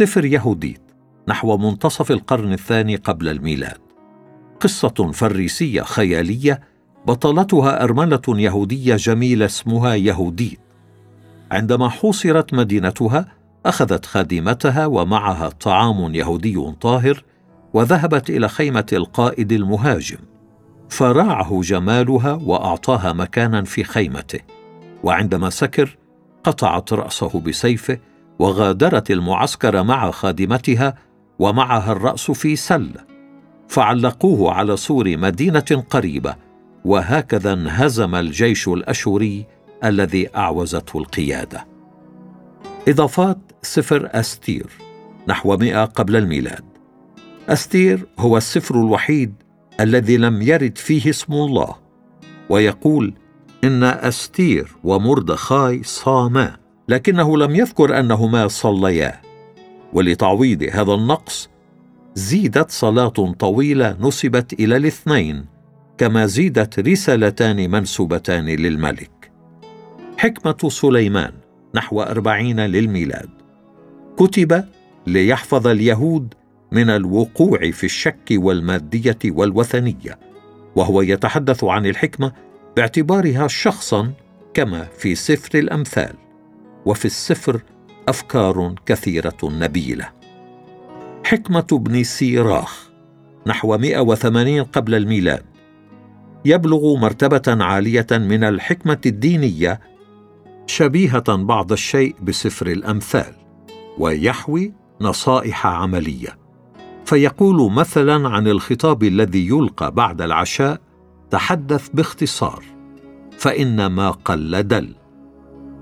سفر يهوديت نحو منتصف القرن الثاني قبل الميلاد. قصة فريسية خيالية بطلتها أرملة يهودية جميلة اسمها يهوديت. عندما حوصرت مدينتها أخذت خادمتها ومعها طعام يهودي طاهر وذهبت إلى خيمة القائد المهاجم. فراعه جمالها وأعطاها مكانا في خيمته وعندما سكر قطعت رأسه بسيفه وغادرت المعسكر مع خادمتها ومعها الرأس في سله فعلقوه على سور مدينة قريبة وهكذا انهزم الجيش الأشوري الذي أعوزته القيادة. إضافات سفر أستير نحو مئة قبل الميلاد. أستير هو السفر الوحيد الذي لم يرد فيه اسم الله ويقول إن أستير ومردخاي صاما. لكنه لم يذكر أنهما صليا. ولتعويض هذا النقص زيدت صلاة طويلة نسبت إلى الاثنين كما زيدت رسالتان منسوبتان للملك. حكمة سليمان نحو أربعين للميلاد. كتب ليحفظ اليهود من الوقوع في الشك والمادية والوثنية وهو يتحدث عن الحكمة باعتبارها شخصا كما في سفر الأمثال. وفي السفر أفكار كثيرة نبيلة. حكمة ابن سيراخ نحو 180 قبل الميلاد. يبلغ مرتبة عالية من الحكمة الدينية شبيهة بعض الشيء بسفر الأمثال ويحوي نصائح عملية. فيقول مثلا عن الخطاب الذي يلقى بعد العشاء تحدث باختصار فإن ما قل دل.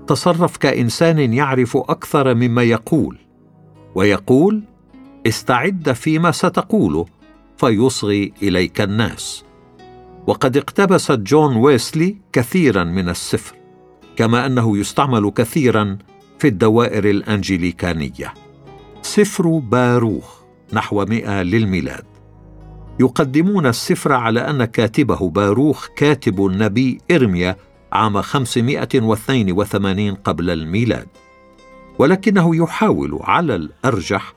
تصرف كإنسان يعرف أكثر مما يقول ويقول استعد فيما ستقوله فيصغي إليك الناس. وقد اقتبس جون ويسلي كثيرا من السفر كما أنه يستعمل كثيرا في الدوائر الأنجليكانية. سفر باروخ نحو مئة للميلاد. يقدمون السفر على أن كاتبه باروخ كاتب النبي إرميا عام 582 قبل الميلاد. ولكنه يحاول على الأرجح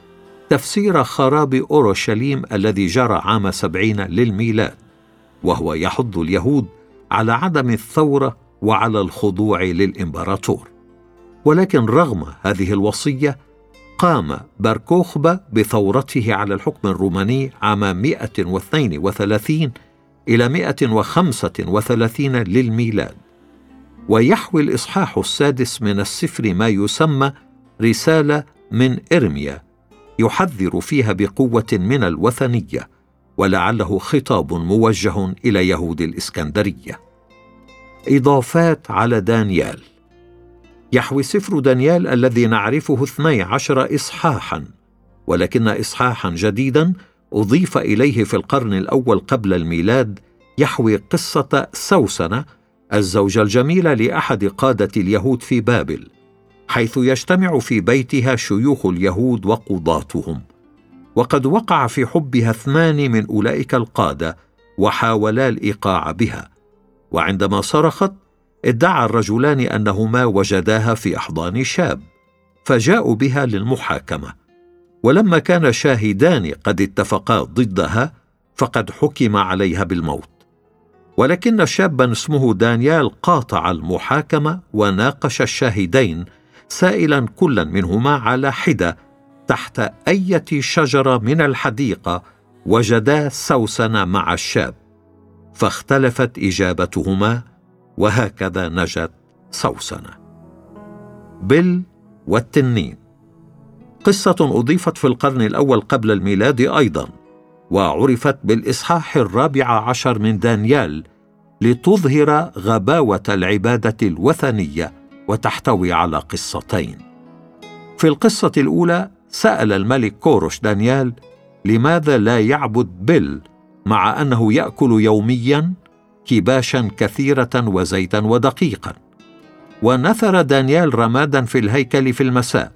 تفسير خراب أورشليم الذي جرى عام سبعين للميلاد وهو يحض اليهود على عدم الثورة وعلى الخضوع للإمبراطور. ولكن رغم هذه الوصية قام باركوخبا بثورته على الحكم الروماني عام 132 إلى 135 للميلاد. ويحوي الإصحاح السادس من السفر ما يسمى رسالة من إرميا يحذر فيها بقوة من الوثنية ولعله خطاب موجه إلى يهود الإسكندرية. إضافات على دانيال. يحوي سفر دانيال الذي نعرفه اثني عشر إصحاحا ولكن إصحاحا جديدا أضيف إليه في القرن الأول قبل الميلاد يحوي قصة سوسنة الزوجة الجميلة لأحد قادة اليهود في بابل حيث يجتمع في بيتها شيوخ اليهود وقضاتهم وقد وقع في حبها اثنان من أولئك القادة وحاولا الإيقاع بها وعندما صرخت ادعى الرجلان أنهما وجداها في أحضان شاب فجاءوا بها للمحاكمة ولما كان شاهدان قد اتفقا ضدها فقد حكم عليها بالموت. ولكن شابا اسمه دانيال قاطع المحاكمة وناقش الشاهدين سائلا كلا منهما على حدة تحت أية شجرة من الحديقة وجدا سوسن مع الشاب فاختلفت إجابتهما وهكذا نجت سوسنه بل والتنين. قصة أضيفت في القرن الأول قبل الميلاد أيضا. وعرفت بالإصحاح الرابع عشر من دانيال لتظهر غباوة العبادة الوثنية وتحتوي على قصتين. في القصة الأولى سأل الملك كورش دانيال لماذا لا يعبد بل مع أنه يأكل يوميا كباشا كثيرة وزيتا ودقيقا. ونثر دانيال رمادا في الهيكل في المساء.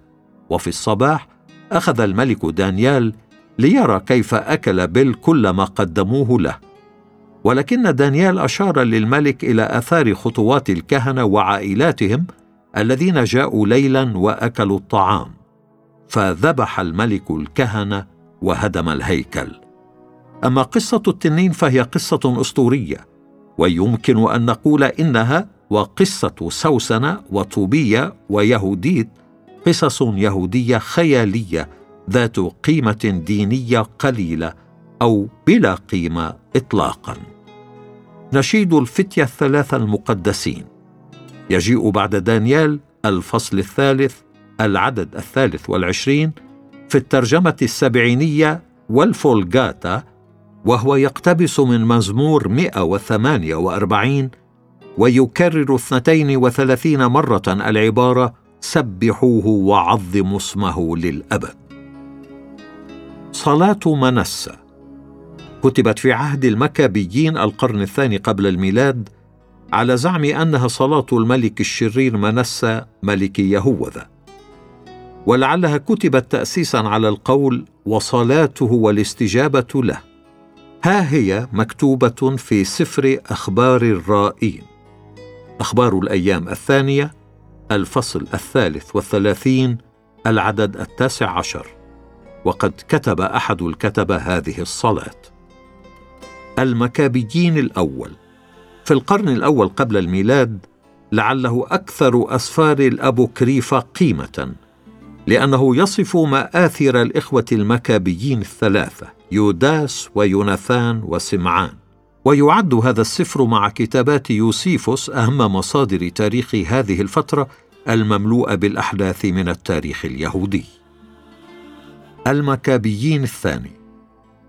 وفي الصباح أخذ الملك دانيال ليرى كيف أكل بل كل ما قدموه له. ولكن دانيال أشار للملك إلى آثار خطوات الكهنة وعائلاتهم الذين جاءوا ليلا وأكلوا الطعام. فذبح الملك الكهنة وهدم الهيكل. أما قصة التنين فهي قصة أسطورية ويمكن أن نقول إنها وقصة سوسنة وطوبية ويهوديت قصص يهودية خيالية ذات قيمة دينية قليلة أو بلا قيمة اطلاقا. نشيد الفتية الثلاثة المقدسين. يجيء بعد دانيال الفصل الثالث العدد الثالث والعشرين في الترجمة السبعينية والفولغاتا وهو يقتبس من مزمور 148 ويكرر اثنتين وثلاثين مرة العبارة سبحوه وعظموا اسمه للأبد. صلاة منسى كتبت في عهد المكابيين القرن الثاني قبل الميلاد على زعم أنها صلاة الملك الشرير منسى ملك يهوذا. ولعلها كتبت تاسيسا على القول وصلاته والاستجابة له. ها هي مكتوبة في سفر أخبار الرائين. أخبار الأيام الثانية الفصل الثالث والثلاثين العدد التاسع عشر. وقد كتب أحد الكتبه هذه الصلاة. المكابيين الأول. في القرن الأول قبل الميلاد لعله أكثر أسفار الابوكريفه قيمة لأنه يصف مآثر الإخوة المكابيين الثلاثة يوداس ويوناثان وسمعان. ويعد هذا السفر مع كتابات يوسيفوس أهم مصادر تاريخ هذه الفترة المملوءة بالأحداث من التاريخ اليهودي. المكابيين الثاني.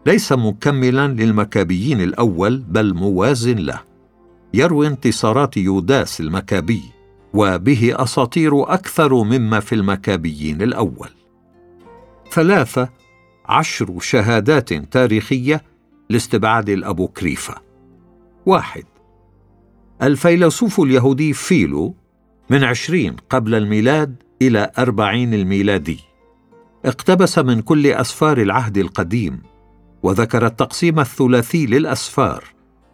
ليس مكملا للمكابيين الأول بل موازن له. يروي انتصارات يوداس المكابي وبه أساطير أكثر مما في المكابيين الأول. ثلاثة عشر شهادات تاريخية لاستبعاد الابوكريفه واحد الفيلسوف اليهودي فيلو من عشرين قبل الميلاد إلى أربعين الميلادي. اقتبس من كل أسفار العهد القديم وذكر التقسيم الثلاثي للأسفار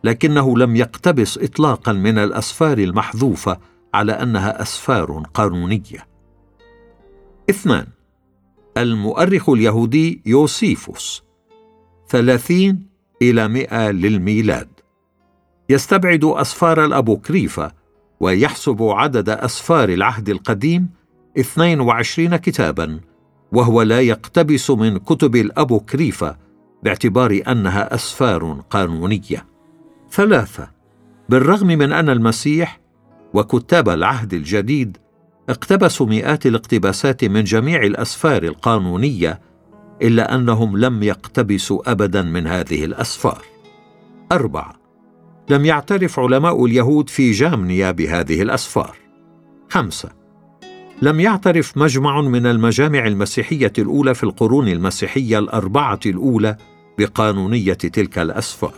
لكنه لم يقتبس اطلاقا من الأسفار المحذوفة على أنها أسفار قانونية. اثنان المؤرخ اليهودي يوسيفوس ثلاثين إلى مئة للميلاد. يستبعد أسفار الأبوكريفة ويحسب عدد أسفار العهد القديم 22 كتابا وهو لا يقتبس من كتب الأبوكريفة باعتبار أنها أسفار قانونية. ثلاثة بالرغم من أن المسيح وكتاب العهد الجديد اقتبسوا مئات الاقتباسات من جميع الأسفار القانونية إلا أنهم لم يقتبسوا أبدا من هذه الأسفار. أربعة لم يعترف علماء اليهود في جامنيا بهذه الأسفار. خمسة لم يعترف مجمع من المجامع المسيحية الأولى في القرون المسيحية الأربعة الأولى بقانونية تلك الأسفار.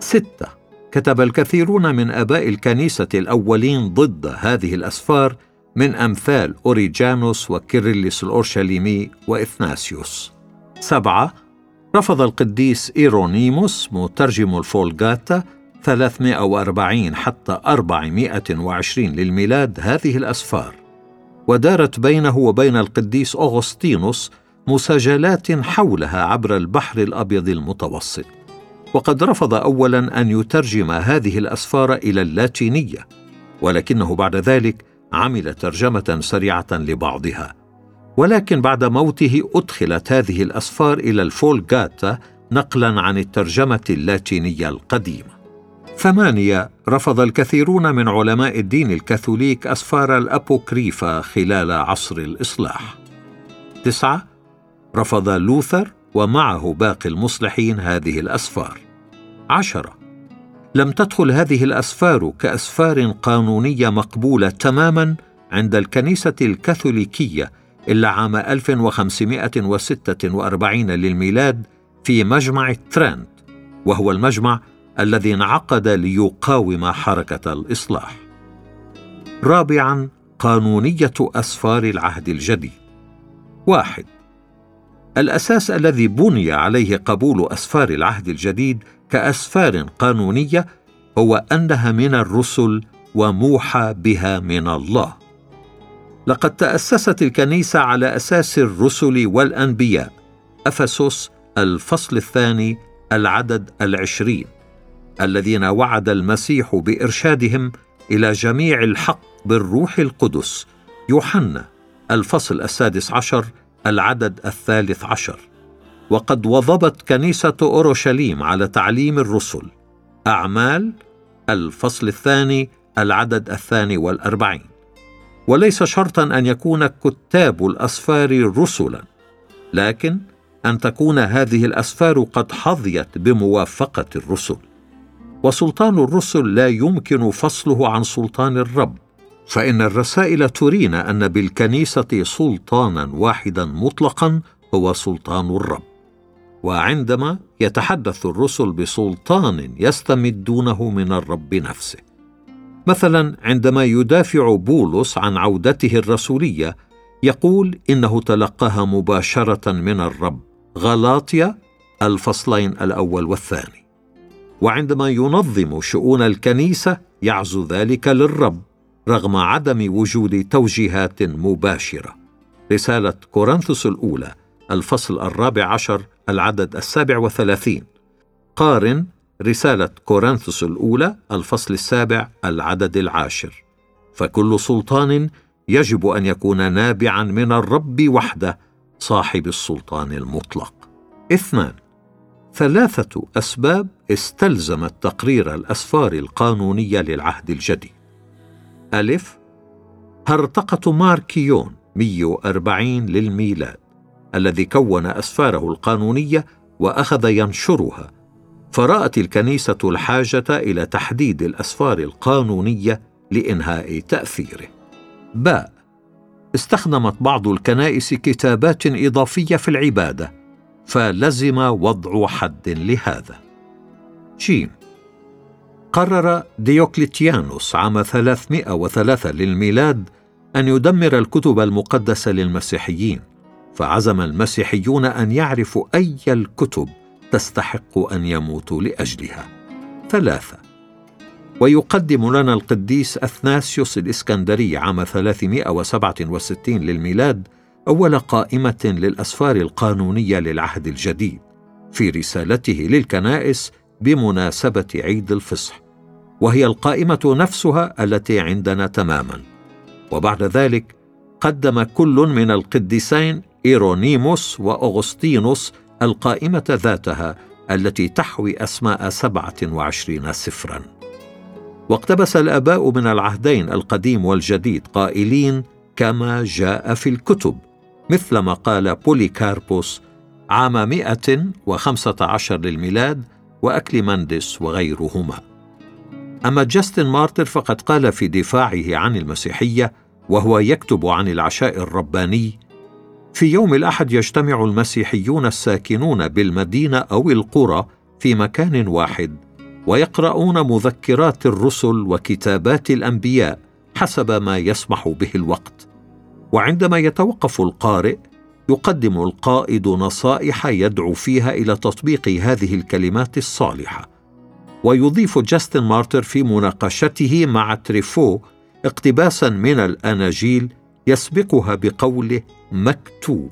ستة. كتب الكثيرون من آباء الكنيسة الأولين ضد هذه الأسفار من أمثال أوريجانوس وكيرلس الأورشليمي وإثناسيوس. سبعة. رفض القديس إيرونيموس مترجم الفولغاتا 340 حتى 420 للميلاد هذه الأسفار. ودارت بينه وبين القديس أغسطينوس مساجلات حولها عبر البحر الأبيض المتوسط. وقد رفض اولا أن يترجم هذه الأسفار إلى اللاتينية ولكنه بعد ذلك عمل ترجمة سريعة لبعضها. ولكن بعد موته أدخلت هذه الأسفار إلى الفولغاتا نقلا عن الترجمة اللاتينية القديمة. ثمانيه رفض الكثيرون من علماء الدين الكاثوليك أسفار الابوكريفا خلال عصر الإصلاح. تسعة رفض لوثر ومعه باقي المصلحين هذه الأسفار. عشرة لم تدخل هذه الأسفار كأسفار قانونية مقبولة تماما عند الكنيسة الكاثوليكية إلا عام 1546 للميلاد في مجمع ترانت وهو المجمع الذي انعقد ليقاوم حركة الإصلاح. رابعا قانونية أسفار العهد الجديد. واحد الأساس الذي بني عليه قبول أسفار العهد الجديد كأسفار قانونية هو أنها من الرسل وموحى بها من الله لقد تأسست الكنيسة على أساس الرسل والأنبياء أفسس الفصل الثاني العدد العشرين الذين وعد المسيح بإرشادهم إلى جميع الحق بالروح القدس. يوحنا الفصل السادس عشر العدد الثالث عشر. وقد وظبت كنيسة أورشليم على تعليم الرسل. أعمال الفصل الثاني العدد الثاني والأربعين. وليس شرطا أن يكون كتاب الأسفار رسلا لكن أن تكون هذه الأسفار قد حظيت بموافقة الرسل. وسلطان الرسل لا يمكن فصله عن سلطان الرب. فإن الرسائل ترينا أن بالكنيسة سلطانا واحدا مطلقا هو سلطان الرب. وعندما يتحدث الرسل بسلطان يستمدونه من الرب نفسه. مثلا عندما يدافع بولس عن عودته الرسولية يقول إنه تلقاها مباشرة من الرب غلاطيا الفصلين الأول والثاني. وعندما ينظم شؤون الكنيسة يعزو ذلك للرب رغم عدم وجود توجيهات مباشرة. رسالة كورنثوس الأولى الفصل الرابع عشر العدد السابع وثلاثين. قارن رسالة كورنثوس الأولى الفصل السابع العدد العاشر. فكل سلطان يجب أن يكون نابعا من الرب وحده صاحب السلطان المطلق. اثنان ثلاثة أسباب استلزمت تقرير الأسفار القانونية للعهد الجديد. ألف هرطقة ماركيون 140 للميلاد الذي كون أسفاره القانونية وأخذ ينشرها. فرأت الكنيسة الحاجة إلى تحديد الأسفار القانونية لإنهاء تأثيره. باء استخدمت بعض الكنائس كتابات إضافية في العبادة، فلزم وضع حد لهذا. جيم. قرر ديوكليتيانوس عام 303 للميلاد أن يدمر الكتب المقدسة للمسيحيين، فعزم المسيحيون أن يعرفوا أي الكتب تستحق أن يموتوا لأجلها. ثلاثة. ويقدم لنا القديس أثناسيوس الاسكندري عام 367 للميلاد أول قائمة للأسفار القانونية للعهد الجديد في رسالته للكنائس بمناسبة عيد الفصح وهي القائمة نفسها التي عندنا تماما. وبعد ذلك قدم كل من القديسين إيرونيموس وأغسطينوس القائمة ذاتها التي تحوي أسماء سبعة وعشرين سفرا. واقتبس الآباء من العهدين القديم والجديد قائلين كما جاء في الكتب. مثلما قال بوليكاربوس عام 115 للميلاد وأكليماندس وغيرهما. أما جاستن مارتر فقد قال في دفاعه عن المسيحية وهو يكتب عن العشاء الرباني في يوم الأحد يجتمع المسيحيون الساكنون بالمدينة أو القرى في مكان واحد ويقرؤون مذكرات الرسل وكتابات الأنبياء حسب ما يسمح به الوقت. وعندما يتوقف القارئ يقدم القائد نصائح يدعو فيها إلى تطبيق هذه الكلمات الصالحة. ويضيف جاستن مارتر في مناقشته مع تريفو اقتباسا من الأناجيل يسبقها بقوله مكتوب.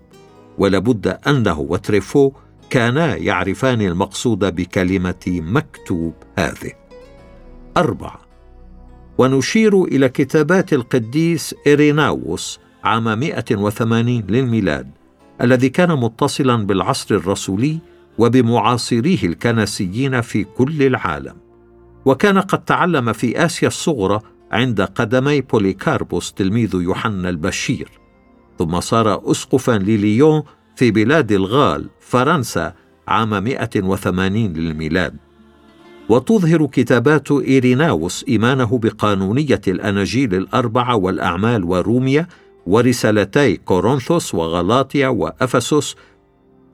ولابد أنه وتريفو كانا يعرفان المقصود بكلمة مكتوب هذه. أربعة. ونشير إلى كتابات القديس إيريناوس عام 180 للميلاد الذي كان متصلا بالعصر الرسولي وبمعاصريه الكنسيين في كل العالم. وكان قد تعلم في آسيا الصغرى عند قدمي بوليكاربوس تلميذ يوحنا البشير. ثم صار أسقفا لليون في بلاد الغال فرنسا عام 180 للميلاد. وتظهر كتابات إيريناوس إيمانه بقانونية الأناجيل الأربعة والأعمال وروميا ورسالتي كورنثوس وغلاطيا وأفسس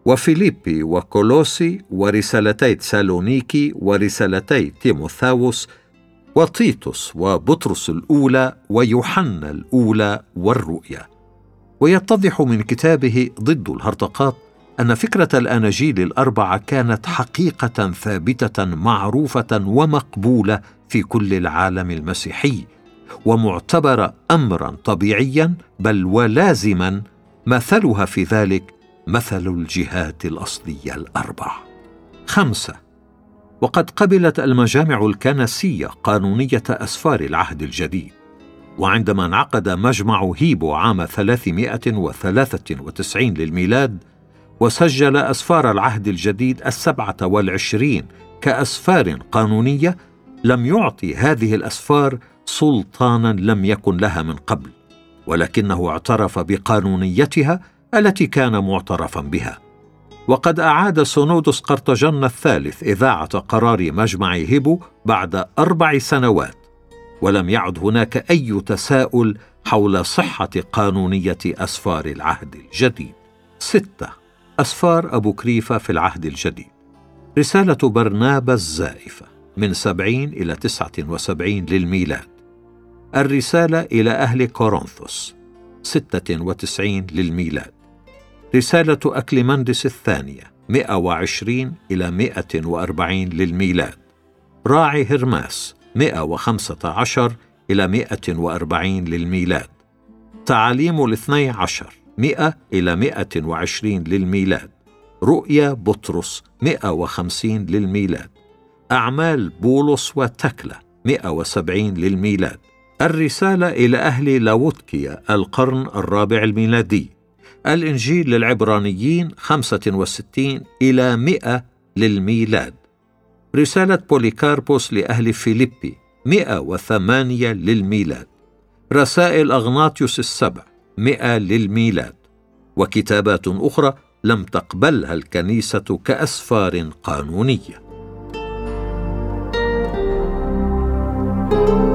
وفيليبي وكولوسي ورسالتي تسالونيكي ورسالتي تيموثاوس وتيتوس وبطرس الأولى ويوحنا الأولى والرؤيا. ويتضح من كتابه ضد الهرطقات أن فكرة الآناجيل الأربعة كانت حقيقة ثابتة معروفة ومقبولة في كل العالم المسيحي. ومعتبره أمرا طبيعيا بل ولازما مثلها في ذلك مثل الجهات الأصلية الأربع. خمسة. وقد قبلت المجامع الكنسية قانونية أسفار العهد الجديد. وعندما انعقد مجمع هيبو عام 393 للميلاد وسجل أسفار العهد الجديد السبعة والعشرين كأسفار قانونية لم يعطي هذه الأسفار سلطانا لم يكن لها من قبل ولكنه اعترف بقانونيتها التي كان معترفا بها. وقد أعاد سونودس قرطجن الثالث إذاعة قرار مجمع هيبو بعد أربع سنوات ولم يعد هناك أي تساؤل حول صحة قانونية أسفار العهد الجديد. ستة. أسفار أبو كريفة في العهد الجديد. رسالة برنابا الزائفة من سبعين إلى تسعة وسبعين للميلاد. الرسالة إلى أهل كورنثوس ستة وتسعين للميلاد. رسالة أكليمندس الثانية مئة وعشرين إلى مئة وأربعين للميلاد. راعي هرماس مئة وخمسة عشر إلى مئة وأربعين للميلاد. تعاليم الاثني عشر مئة إلى مئة وعشرين للميلاد. رؤيا بطرس مئة وخمسين للميلاد. أعمال بولس وتكلة مئة وسبعين للميلاد. الرسالة إلى أهل لاوتكيا القرن الرابع الميلادي. الإنجيل للعبرانيين خمسة وستين إلى مئة للميلاد. رسالة بوليكاربوس لأهل فيليبي مئة وثمانية للميلاد. رسائل أغناطيوس السبع مئة للميلاد. وكتابات أخرى لم تقبلها الكنيسة كأسفار قانونية. thank you